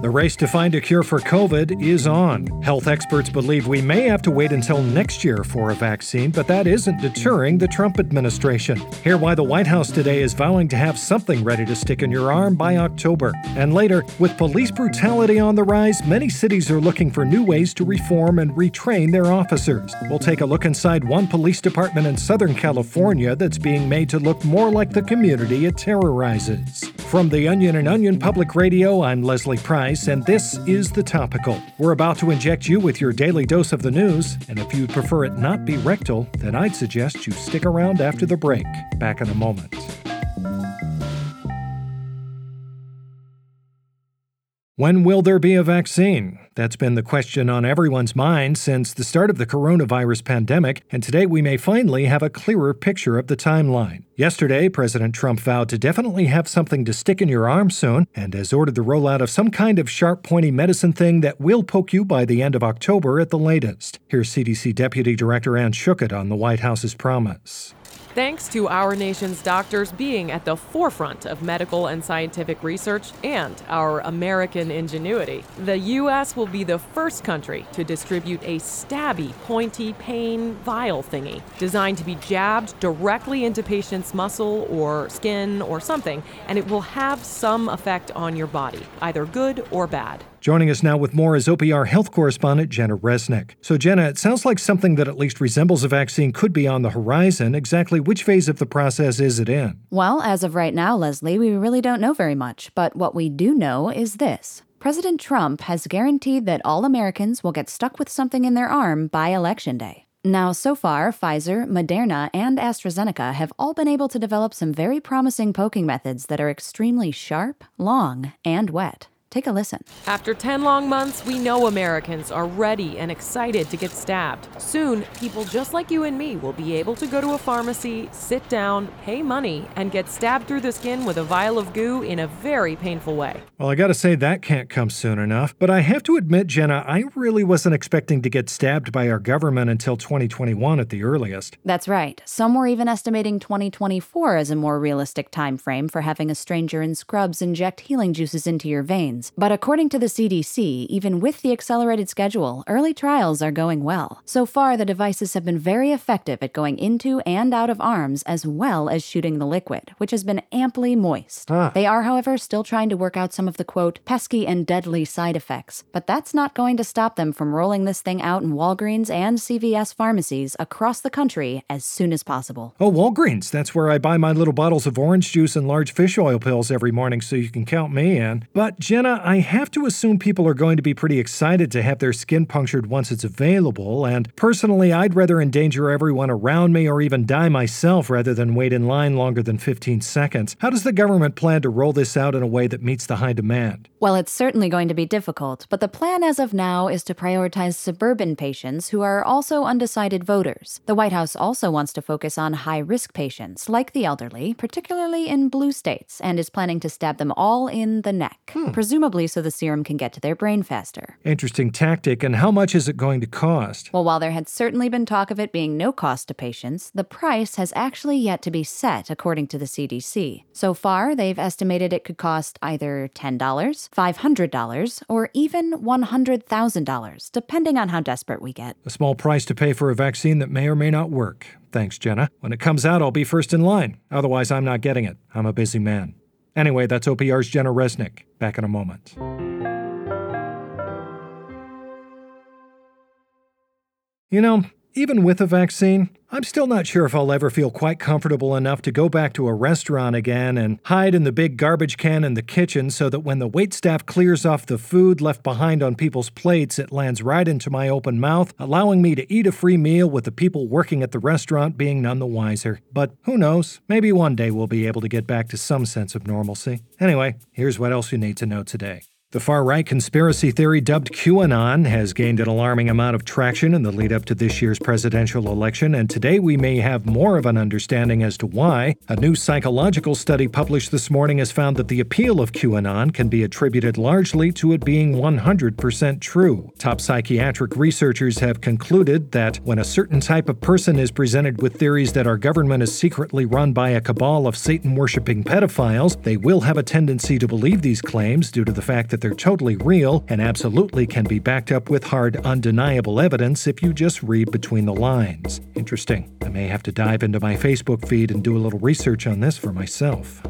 The race to find a cure for COVID is on. Health experts believe we may have to wait until next year for a vaccine, but that isn't deterring the Trump administration. Hear why the White House today is vowing to have something ready to stick in your arm by October. And later, with police brutality on the rise, many cities are looking for new ways to reform and retrain their officers. We'll take a look inside one police department in Southern California that's being made to look more like the community it terrorizes. From the Onion and Onion Public Radio, I'm Leslie Price and this is The Topical. We're about to inject you with your daily dose of the news, and if you'd prefer it not be rectal, then I'd suggest you stick around after the break. Back in a moment. When will there be a vaccine? That's been the question on everyone's mind since the start of the coronavirus pandemic, and today we may finally have a clearer picture of the timeline. Yesterday, President Trump vowed to definitely have something to stick in your arm soon and has ordered the rollout of some kind of sharp, pointy medicine thing that will poke you by the end of October at the latest. Here's CDC Deputy Director Anne Schuchat on the White House's promise. Thanks to our nation's doctors being at the forefront of medical and scientific research and our American ingenuity, the U.S. will be the first country to distribute a stabby, pointy pain vial thingy designed to be jabbed directly into patients' muscle or skin or something, and it will have some effect on your body, either good or bad. Joining us now with more is OPR health correspondent Jenna Resnick. So, Jenna, it sounds like something that at least resembles a vaccine could be on the horizon. Exactly which phase of the process is it in? Well, as of right now, Leslie, we really don't know very much. But what we do know is this. President Trump has guaranteed that all Americans will get stuck with something in their arm by Election Day. Now, so far, Pfizer, Moderna, and AstraZeneca have all been able to develop some very promising poking methods that are extremely sharp, long, and wet. Take a listen. After 10 long months, we know Americans are ready and excited to get stabbed. Soon, people just like you and me will be able to go to a pharmacy, sit down, pay money, and get stabbed through the skin with a vial of goo in a very painful way. Well, I gotta say, that can't come soon enough. But I have to admit, Jenna, I really wasn't expecting to get stabbed by our government until 2021 at the earliest. That's right. Some were even estimating 2024 as a more realistic time frame for having a stranger in scrubs inject healing juices into your veins. But according to the CDC, even with the accelerated schedule, early trials are going well. So far, the devices have been very effective at going into and out of arms as well as shooting the liquid, which has been amply moist. Ah. They are, however, still trying to work out some of the quote, pesky and deadly side effects, but that's not going to stop them from rolling this thing out in Walgreens and CVS pharmacies across the country as soon as possible. Oh, Walgreens. That's where I buy my little bottles of orange juice and large fish oil pills every morning, so you can count me in. But Jenna, I have to assume people are going to be pretty excited to have their skin punctured once it's available, and personally, I'd rather endanger everyone around me or even die myself rather than wait in line longer than 15 seconds. How does the government plan to roll this out in a way that meets the high demand? Well, it's certainly going to be difficult, but the plan as of now is to prioritize suburban patients who are also undecided voters. The White House also wants to focus on high risk patients, like the elderly, particularly in blue states, and is planning to stab them all in the neck. Hmm. Presumably presumably so the serum can get to their brain faster. Interesting tactic. And how much is it going to cost? Well, while there had certainly been talk of it being no cost to patients, the price has actually yet to be set, according to the CDC. So far, they've estimated it could cost either $10, $500, or even $100,000, depending on how desperate we get. A small price to pay for a vaccine that may or may not work. Thanks, Jenna. When it comes out, I'll be first in line. Otherwise, I'm not getting it. I'm a busy man. Anyway, that's OPR's Jenna Resnick. Back in a moment. You know, even with a vaccine, I'm still not sure if I'll ever feel quite comfortable enough to go back to a restaurant again and hide in the big garbage can in the kitchen so that when the waitstaff clears off the food left behind on people's plates, it lands right into my open mouth, allowing me to eat a free meal with the people working at the restaurant being none the wiser. But who knows? Maybe one day we'll be able to get back to some sense of normalcy. Anyway, here's what else you need to know today. The far right conspiracy theory dubbed QAnon has gained an alarming amount of traction in the lead up to this year's presidential election, and today we may have more of an understanding as to why. A new psychological study published this morning has found that the appeal of QAnon can be attributed largely to it being 100% true. Top psychiatric researchers have concluded that when a certain type of person is presented with theories that our government is secretly run by a cabal of Satan worshipping pedophiles, they will have a tendency to believe these claims due to the fact that that they're totally real and absolutely can be backed up with hard, undeniable evidence if you just read between the lines. Interesting. I may have to dive into my Facebook feed and do a little research on this for myself.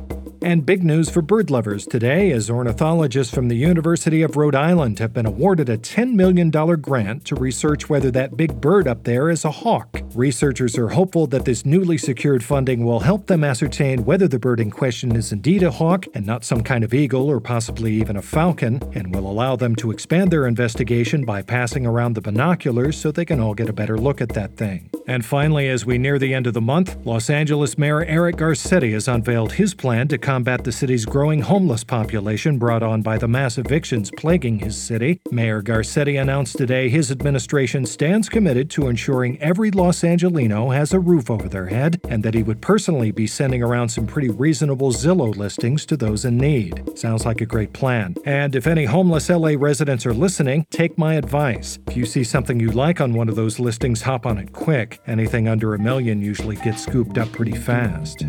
And big news for bird lovers today as ornithologists from the University of Rhode Island have been awarded a $10 million grant to research whether that big bird up there is a hawk. Researchers are hopeful that this newly secured funding will help them ascertain whether the bird in question is indeed a hawk and not some kind of eagle or possibly even a falcon, and will allow them to expand their investigation by passing around the binoculars so they can all get a better look at that thing. And finally, as we near the end of the month, Los Angeles Mayor Eric Garcetti has unveiled his plan to combat the city's growing homeless population brought on by the mass evictions plaguing his city. Mayor Garcetti announced today his administration stands committed to ensuring every Los Angeleno has a roof over their head and that he would personally be sending around some pretty reasonable Zillow listings to those in need. Sounds like a great plan. And if any homeless LA residents are listening, take my advice. If you see something you like on one of those listings, hop on it quick. Anything under a million usually gets scooped up pretty fast.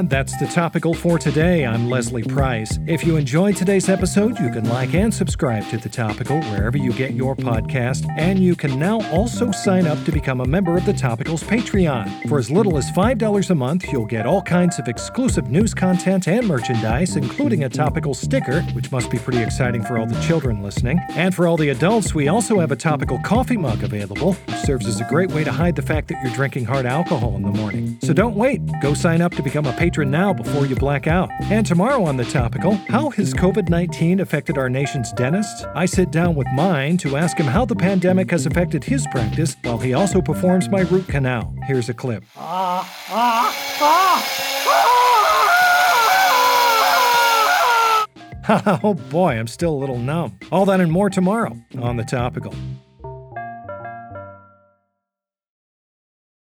And that's the topical for today. I'm Leslie Price. If you enjoyed today's episode, you can like and subscribe to the topical wherever you get your podcast. And you can now also sign up to become a member of the Topical's Patreon. For as little as $5 a month, you'll get all kinds of exclusive news content and merchandise, including a topical sticker, which must be pretty exciting for all the children listening. And for all the adults, we also have a topical coffee mug available, which serves as a great way to hide the fact that you're drinking hard alcohol in the morning. So don't wait. Go sign up to become a patron now before you black out. And tomorrow on The Topical, how has COVID 19 affected our nation's dentists? I sit down with mine to ask him how the pandemic has affected his practice while he also performs my root canal. Here's a clip. oh boy, I'm still a little numb. All that and more tomorrow on The Topical.